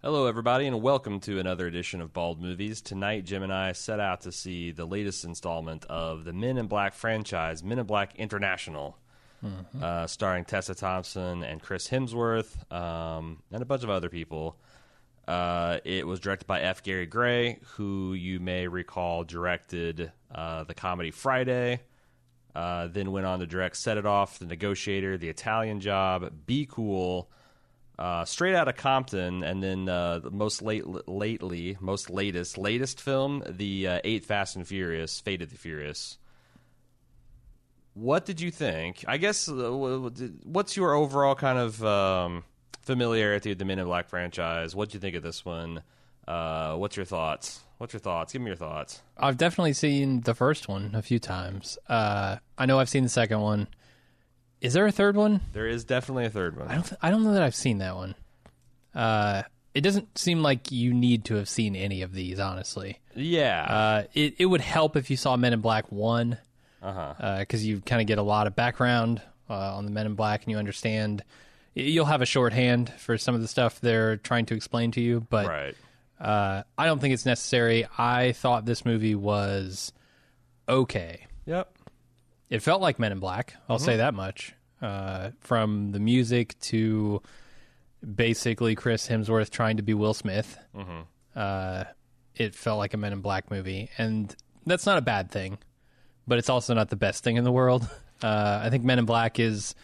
Hello, everybody, and welcome to another edition of Bald Movies. Tonight, Jim and I set out to see the latest installment of the Men in Black franchise, Men in Black International, uh, starring Tessa Thompson and Chris Hemsworth, um, and a bunch of other people. Uh, it was directed by F. Gary Gray, who you may recall directed uh, the comedy Friday, uh, then went on to direct Set It Off, The Negotiator, The Italian Job, Be Cool, uh, Straight Outta Compton, and then uh, the most late, lately, most latest, latest film, the uh, Eight Fast and Furious, Fate of the Furious. What did you think? I guess uh, what's your overall kind of um, familiarity with the Men in Black franchise? What would you think of this one? Uh, what's your thoughts? What's your thoughts? Give me your thoughts. I've definitely seen the first one a few times. Uh, I know I've seen the second one. Is there a third one? There is definitely a third one. I don't. Th- I don't know that I've seen that one. Uh, it doesn't seem like you need to have seen any of these, honestly. yeah. Uh, it it would help if you saw Men in Black one, Uh-huh. because you kind of get a lot of background uh, on the Men in Black, and you understand. You'll have a shorthand for some of the stuff they're trying to explain to you, but right. uh, I don't think it's necessary. I thought this movie was okay. Yep. It felt like Men in Black. I'll say that much. Uh, from the music to basically Chris Hemsworth trying to be Will Smith, uh, it felt like a Men in Black movie, and that's not a bad thing, but it's also not the best thing in the world. Uh, I think Men in Black is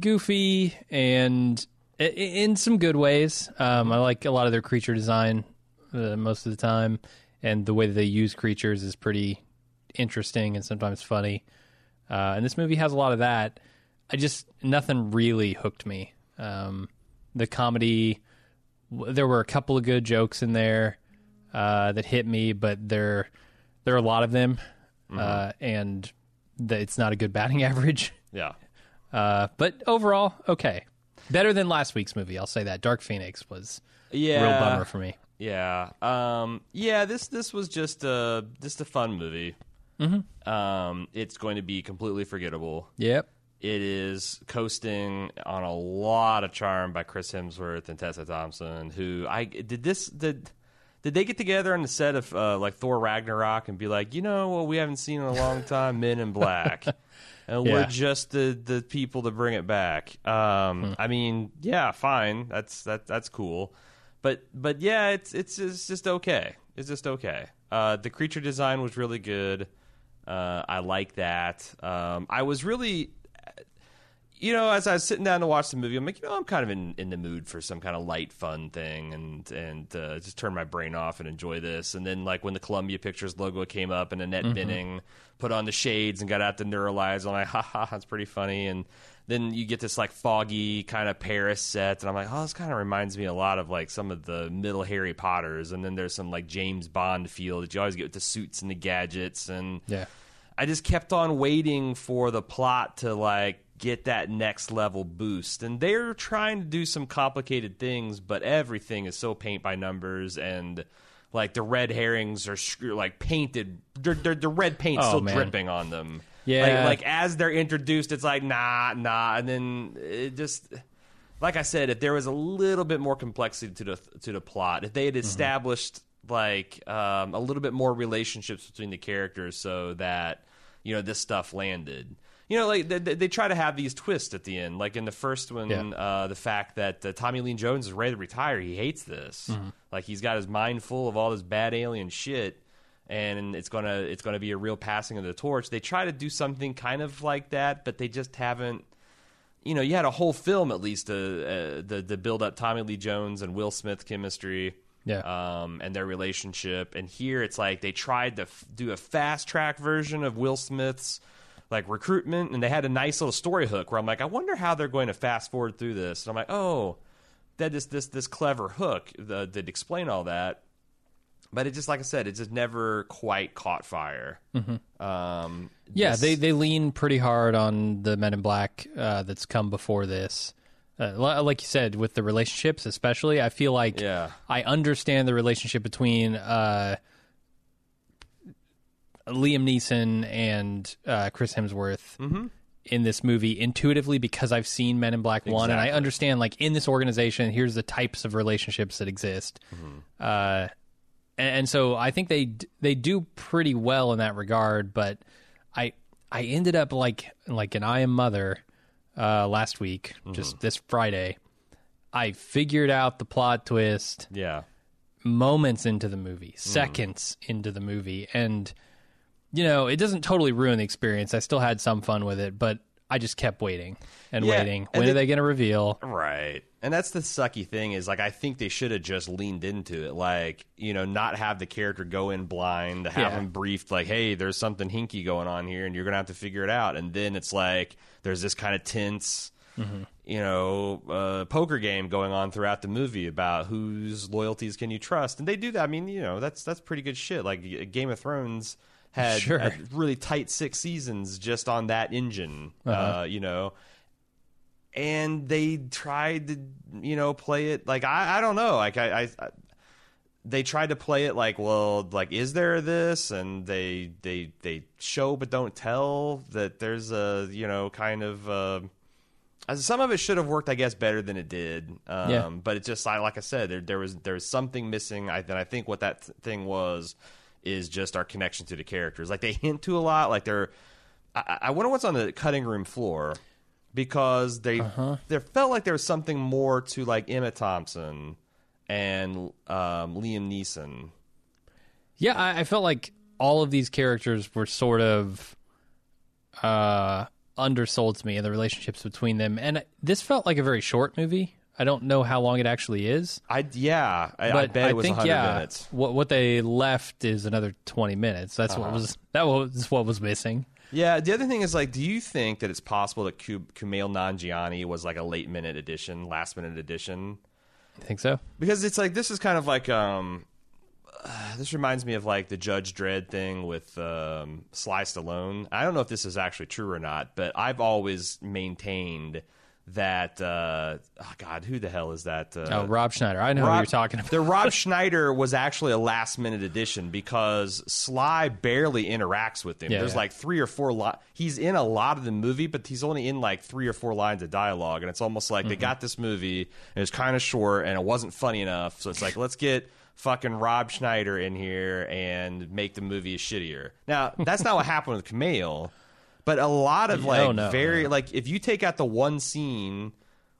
goofy and in some good ways. Um, I like a lot of their creature design uh, most of the time, and the way that they use creatures is pretty interesting and sometimes funny. Uh, and this movie has a lot of that. I just nothing really hooked me. Um, the comedy, there were a couple of good jokes in there uh, that hit me, but there there are a lot of them, uh, and the, it's not a good batting average. Yeah. Uh, but overall, okay, better than last week's movie. I'll say that. Dark Phoenix was Yeah. a real bummer for me. Yeah. Um, yeah, this this was just a just a fun movie. Mm-hmm. Um, it's going to be completely forgettable. Yep. It is coasting on a lot of charm by Chris Hemsworth and Tessa Thompson. Who I did this did did they get together on the set of uh, like Thor Ragnarok and be like, you know what we haven't seen in a long time, Men in Black, and we're just the the people to bring it back. Um, I mean, yeah, fine, that's that that's cool, but but yeah, it's it's it's just okay. It's just okay. Uh, the creature design was really good. Uh, I like that. Um, I was really you know, as I was sitting down to watch the movie, I'm like, you know, I'm kind of in, in the mood for some kind of light, fun thing, and and uh, just turn my brain off and enjoy this. And then, like when the Columbia Pictures logo came up, and Annette Bening put on the shades and got out the neuralizer, I'm like, ha ha, that's pretty funny. And then you get this like foggy kind of Paris set, and I'm like, oh, this kind of reminds me a lot of like some of the middle Harry Potters. And then there's some like James Bond feel that you always get with the suits and the gadgets and Yeah. I just kept on waiting for the plot to like get that next level boost. And they're trying to do some complicated things, but everything is so paint by numbers and like the red herrings are like painted. They're, they're, the red paint's Oh, still man. dripping on them. Yeah. Like, like as they're introduced, it's like nah, nah, and then it just. Like I said, if there was a little bit more complexity to the to the plot, if they Mm-hmm. had established like um, a little bit more relationships between the characters, so that you know this stuff landed. You know, like they, they try to have these twists at the end. Like in the first one, Yeah. uh, the fact that uh, Tommy Lee Jones is ready to retire, he hates this. Like he's got his mind full of all this bad alien shit, and it's gonna it's gonna be a real passing of the torch. They try to do something kind of like that, but they just haven't you know, you had a whole film at least to uh, the the build up Tommy Lee Jones and Will Smith chemistry, Yeah. um, and their relationship. And here it's like they tried to f- do a fast track version of Will Smith's like recruitment, and they had a nice little story hook where I'm like, I wonder how they're going to fast forward through this. And I'm like, oh, that is this this clever hook that that explain all that. But it just like I said, it just never quite caught fire. Um, Yeah, this- they they lean pretty hard on the Men in Black uh, that's come before this. Uh, like you said, with the relationships, especially, I feel like Yeah. I understand the relationship between uh, Liam Neeson and uh, Chris Hemsworth. Mm-hmm. in this movie intuitively because I've seen Men in Black One, and I understand like in this organization, here's the types of relationships that exist. Mm-hmm. Uh, and, and so I think they they do pretty well in that regard. But I I ended up like like an I Am Mother uh, last week, Mm-hmm. just this Friday. I figured out the plot twist Yeah. moments into the movie, seconds into the movie, and you know it doesn't totally ruin the experience. I still had some fun with it, but I just kept waiting and Yeah, waiting. and When are it- they going to reveal? Right. And that's the sucky thing is like I think they should have just leaned into it. Like, you know, not have the character go in blind, have Yeah. him briefed like, hey, there's something hinky going on here and you're gonna have to figure it out. And then it's like there's this kind of tense you know, uh, poker game going on throughout the movie about whose loyalties can you trust, and they do that. I mean, you know, that's that's pretty good shit. Like Game of Thrones had, Sure. really tight six seasons just on that engine, Uh-huh. uh, you know, and they tried to, you know, play it like I, I don't know, like I, I, I they tried to play it like well like is there this and they they they show but don't tell that there's a you know kind of uh some of it should have worked, I guess, better than it did. Um, Yeah. But it's just, I- like I said, there, there was there was something missing. I, and I think what that th- thing was is just our connection to the characters. Like they hint to a lot. Like they're, I, I wonder what's on the cutting room floor because they there felt like there was something more to like Emma Thompson and um, Liam Neeson. Yeah, I, I felt like all of these characters were sort of uh, undersold to me and the relationships between them, and this felt like a very short movie. I don't know how long it actually is, I yeah, I, I bet it was think 100 yeah, minutes. what what they left is another twenty minutes. That's Uh-huh. what was that was what was missing. Yeah, the other thing is like, do you think that it's possible that Ku- Kumail Nanjiani was like a late minute addition, last minute addition? I think so. Because it's like this is kind of like um, uh, this reminds me of like the Judge Dredd thing with um, Sly Stallone. I don't know if this is actually true or not, but I've always maintained that uh, oh God, who the hell is that? Uh, Oh, Rob Schneider. I know who you're talking about. The Rob Schneider was actually a last minute addition because Sly barely interacts with him. Yeah, There's yeah. like three or four li- he's in a lot of the movie, but he's only in like three or four lines of dialogue, and it's almost like Mm-hmm. they got this movie and it was kind of short and it wasn't funny enough, so it's like let's get fucking Rob Schneider in here and make the movie shittier. Now that's not what happened with Kumail. But a lot of like Oh, no, very no. like if you take out the one scene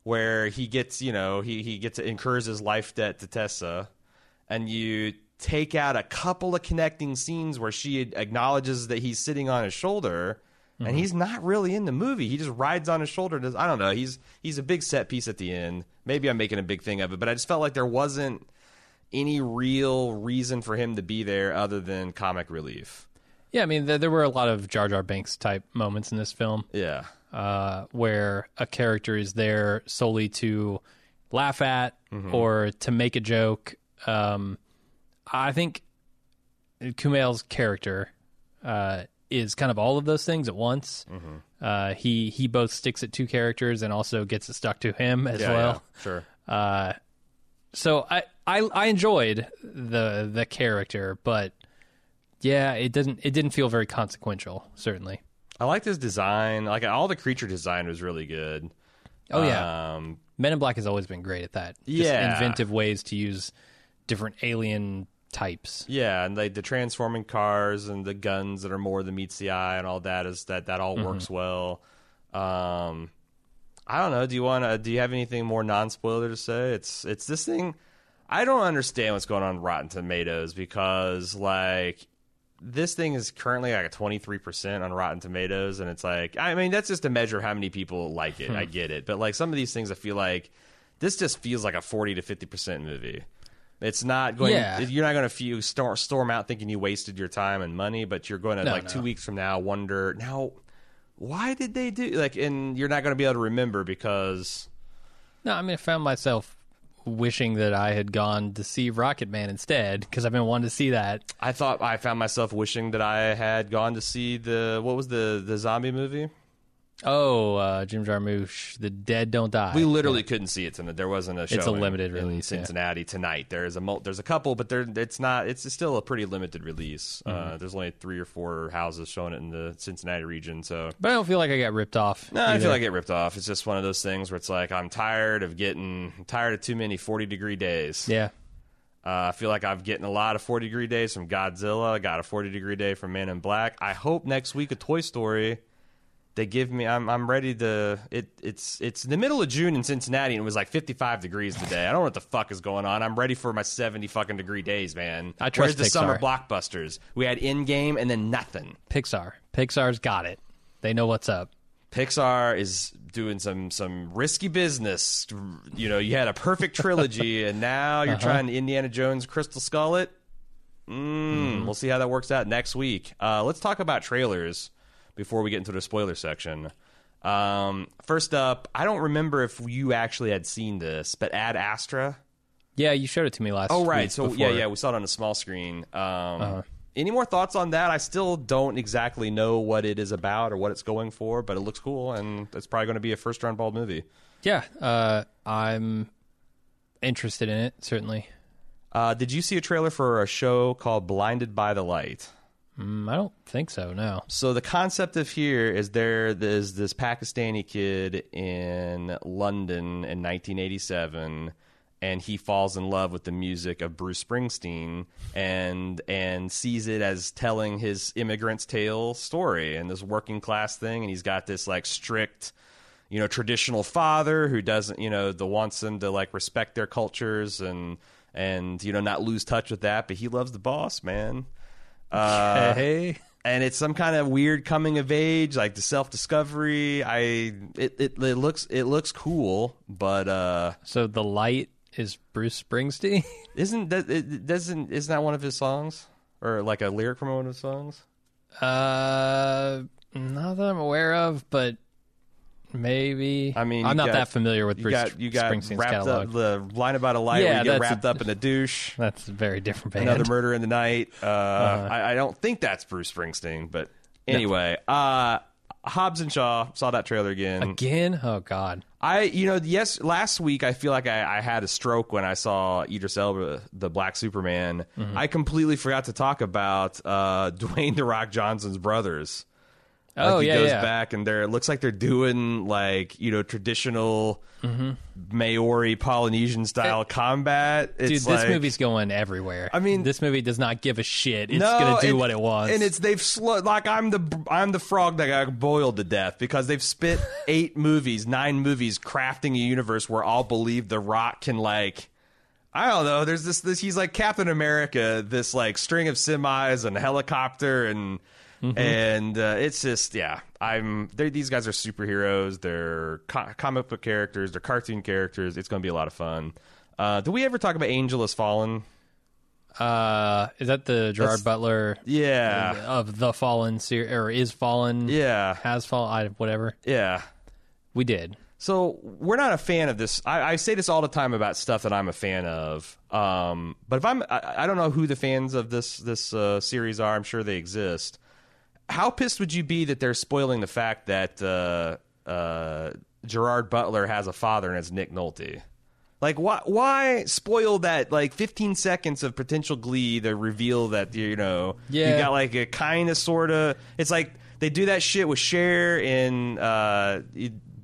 where he gets you know he he gets incurs his life debt to Tessa, and you take out a couple of connecting scenes where she acknowledges that he's sitting on his shoulder. Mm-hmm. And he's not really in the movie. He just rides on his shoulder. Does I don't know. He's he's a big set piece at the end. Maybe I'm making a big thing of it, but I just felt like there wasn't any real reason for him to be there other than comic relief. Yeah, I mean, there, there were a lot of Jar Jar Binks type moments in this film. Yeah. uh, where a character is there solely to laugh at Mm-hmm. or to make a joke. Um, I think Kumail's character uh, is kind of all of those things at once. Mm-hmm. Uh, he he both sticks at two characters and also gets it stuck to him as Yeah, well. yeah, sure. Uh, so I, I I enjoyed the the character, but yeah, it didn't it didn't feel very consequential. Certainly. I liked his design. Like all the creature design was really good. Oh yeah. Um, Men in Black has always been great at that. Just Yeah. inventive ways to use different alien types. yeah, and like the transforming cars and the guns that are more than meets the eye and all that is that that all works well. Um, I don't know. Do you want to? Do you have anything more non spoiler to say? It's it's this thing. I don't understand what's going on in Rotten Tomatoes because like this thing is currently like a 23% on Rotten Tomatoes and it's like I mean that's just a measure of how many people like it. I hmm. get it. But like some of these things I feel like this just feels like a 40 to 50% movie. It's not going Yeah. you're not going to feel storm, storm out thinking you wasted your time and money, but you're going to No, like no. 2 weeks from now wonder now why did they do like and you're not going to be able to remember because No, I mean, I found myself wishing that I had gone to see Rocketman instead because I've been wanting to see that. I thought I found myself wishing that I had gone to see the what was the the zombie movie? Oh, uh, Jim Jarmusch, The Dead Don't Die. We literally couldn't see it tonight. There wasn't a show. It's a limited release, yeah. in Cincinnati tonight. There's a mul- there's a couple, but there it's not. It's still a pretty limited release. Mm-hmm. Uh, there's only three or four houses showing it in the Cincinnati region. So but I don't feel like I got ripped off. no, I feel like I get ripped off. It's just one of those things where it's like I'm tired of getting I'm tired of too many 40 degree days. yeah. Uh, I feel like I'm getting a lot of 40 degree days from Godzilla. I got a 40 degree day from Man in Black. I hope next week a Toy Story. They give me. I'm. I'm ready to. It. It's. It's the middle of June in Cincinnati, and it was like 55 degrees today. I don't know what the fuck is going on. I'm ready for my 70 fucking degree days, man. I trust Where's the Pixar. summer blockbusters? We had Endgame and then nothing. Pixar. Pixar's got it. They know what's up. Pixar is doing some some risky business. You know, you had a perfect trilogy, and now you're trying to Indiana Jones Crystal Skull it. Mm, We'll see how that works out next week. Uh, let's talk about trailers before we get into the spoiler section. Um, first up, I don't remember if you actually had seen this, but Ad Astra. Yeah, you showed it to me last. Oh right, so before. yeah, yeah, we saw it on a small screen. Um, Any more thoughts on that? I still don't exactly know what it is about or what it's going for, but it looks cool, and it's probably going to be a first round ball movie. Yeah, uh, I'm interested in it. Certainly. Uh, did you see a trailer for a show called Blinded by the Light? Mm, I don't think so. No. So the concept of here is there is this Pakistani kid in London in 1987 and he falls in love with the music of Bruce Springsteen and and sees it as telling his immigrant's tale story and this working class thing and he's got this like strict you know traditional father who doesn't you know the wants them to like respect their cultures and and you know not lose touch with that but he loves the boss man uh, hey. and it's some kind of weird coming of age, like the self discovery. I it, it it looks it looks cool, but uh, So the light is Bruce Springsteen. isn't that it doesn't isn't that one of his songs or like a lyric from one of his songs? uh, not that I'm aware of, but maybe. I mean, I'm not got- that familiar with You Bruce got you got Springsteen's wrapped catalog. up the line about a light Yeah, where you get wrapped a- up in a douche. That's a very different band. Another murder in the night. Uh, I, I don't think that's Bruce Springsteen, but anyway, uh, Hobbs and Shaw saw that trailer again. Again? Oh God. I, you know, yes, last week I feel like I, I had a stroke when I saw Idris Elba, the Black Superman. Mm-hmm. I completely forgot to talk about uh, Dwayne the Rock Johnson's brothers. Like Oh he yeah, goes yeah. back and they're it looks like they're doing like you know traditional Mm-hmm. Maori Polynesian style combat. It's Dude, this like- movie's going everywhere. I mean- this movie does not give a shit. It's No, gonna do and- what it wants. and it's they've like I'm the I'm the frog that got boiled to death because they've spit eight movies, nine movies, crafting a universe where all believe the Rock can like. I don't know. There's this, this. He's like Captain America. This like string of semis and helicopter and Mm-hmm. and uh, it's just yeah. I'm. These guys are superheroes. They're co- comic book characters. They're cartoon characters. It's going to be a lot of fun. Uh, do we ever talk about Angel Has Fallen? uh, is that the Gerard That's- Butler Yeah, of the Fallen series, or is Fallen? yeah, has fallen. I, whatever. yeah. We did. So we're not a fan of this. I, I say this all the time about stuff that I'm a fan of. Um, but if I'm, I, I don't know who the fans of this this uh, series are. I'm sure they exist. How pissed would you be that they're spoiling the fact that uh, uh, Gerard Butler has a father and it's Nick Nolte? Like why why spoil that like 15 seconds of potential glee to reveal that you know you got like a kind of sort of it's like they do that shit with Cher in uh,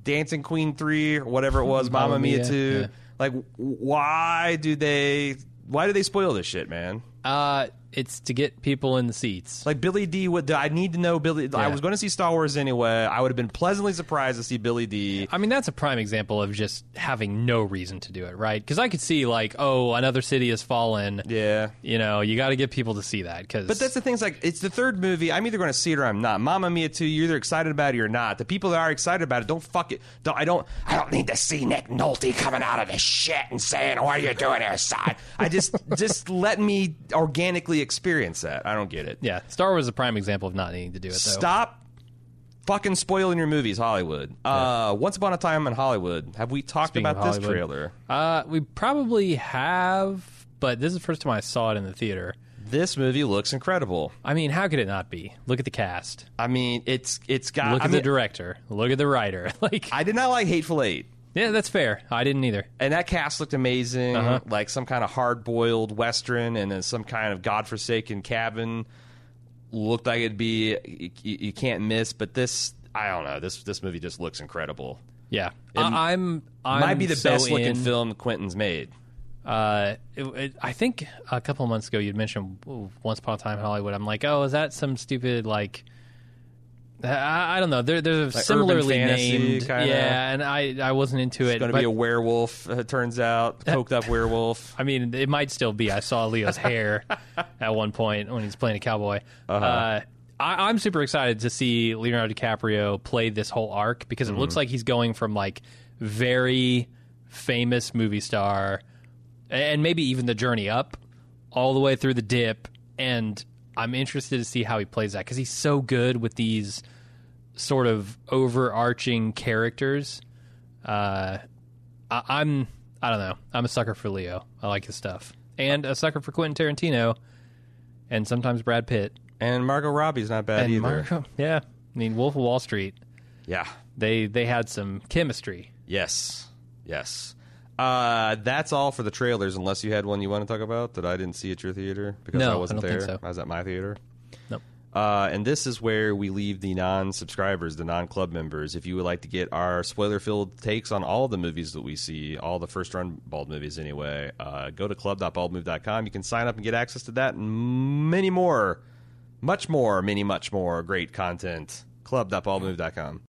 Dancing Queen 3 or whatever it was Mamma Mamma Mia Mia, 2 yeah. like why do they why do they spoil this shit man Uh, it's to get people in the seats. like Billy Dee would I need to know Billy I was going to see Star Wars anyway I would have been pleasantly surprised to see Billy Dee I mean, that's a prime example of just having no reason to do it, right? Because I could see like, oh, another city has fallen. yeah You know, you got to get people to see that because. But that's the thing. Is like it's the third movie. I'm either going to see it or I'm not. Mamma Mia 2, You're either excited about it or not. The people that are excited about it don't fuck it. Don't, I don't. I don't need to see Nick Nolte coming out of the shit and saying, "What are you doing here, son?" I just just let me organically experience that. I don't get it. yeah, Star Wars is a prime example of not needing to do it. Though. Stop fucking spoiling your movies, Hollywood. Uh, Once Upon a Time in Hollywood. Have we talked Speaking about this trailer? Uh, we probably have, but this is the first time I saw it in the theater. This movie looks incredible. I mean, how could it not be? Look at the cast. I mean, it's it's got. Look I at mean, the director. Look at the writer. Like, I did not like Hateful Eight. Yeah, that's fair. I didn't either. and that cast looked amazing, Uh-huh. like some kind of hard-boiled western, and then some kind of godforsaken cabin. Looked like it'd be you, you can't miss, but this I don't know. This this movie just looks incredible. Yeah, I, I'm. I'm Might be the best looking in. film Quentin's made. Uh, it, it, I think a couple of months ago you'd mentioned ooh, Once Upon a Time in Hollywood. I'm like, oh, is that some stupid like? I, I don't know. There, there's a Like similarly named, kinda? yeah, and I I wasn't into it. It's going to be a werewolf. It turns out, coked up werewolf. I mean, it might still be. I saw Leo's hair at one point when he's playing a cowboy. Uh-huh. uh I, I'm super excited to see Leonardo DiCaprio play this whole arc because it Mm-hmm. looks like he's going from like very famous movie star and maybe even the journey up all the way through the dip. And I'm interested to see how he plays that because he's so good with these sort of overarching characters. Uh, I, I'm I don't know. I'm a sucker for Leo. I like his stuff, and a sucker for Quentin Tarantino, and sometimes Brad Pitt And Margot Robbie's not bad and either. Yeah, I mean Wolf of Wall Street. Yeah. They they had some chemistry. Yes. Yes. Uh, that's all for the trailers, unless you had one you want to talk about that I didn't see at your theater because No, I I wasn't don't there. think so. I was at my theater. Nope. Uh, and this is where we leave the non-subscribers, the non-club members. If you would like to get our spoiler-filled takes on all the movies that we see, all the first-run Bald movies anyway, uh, go to club.baldmove.com. You can sign up and get access to that and many more, much more, many, much more great content. Club.baldmove.com.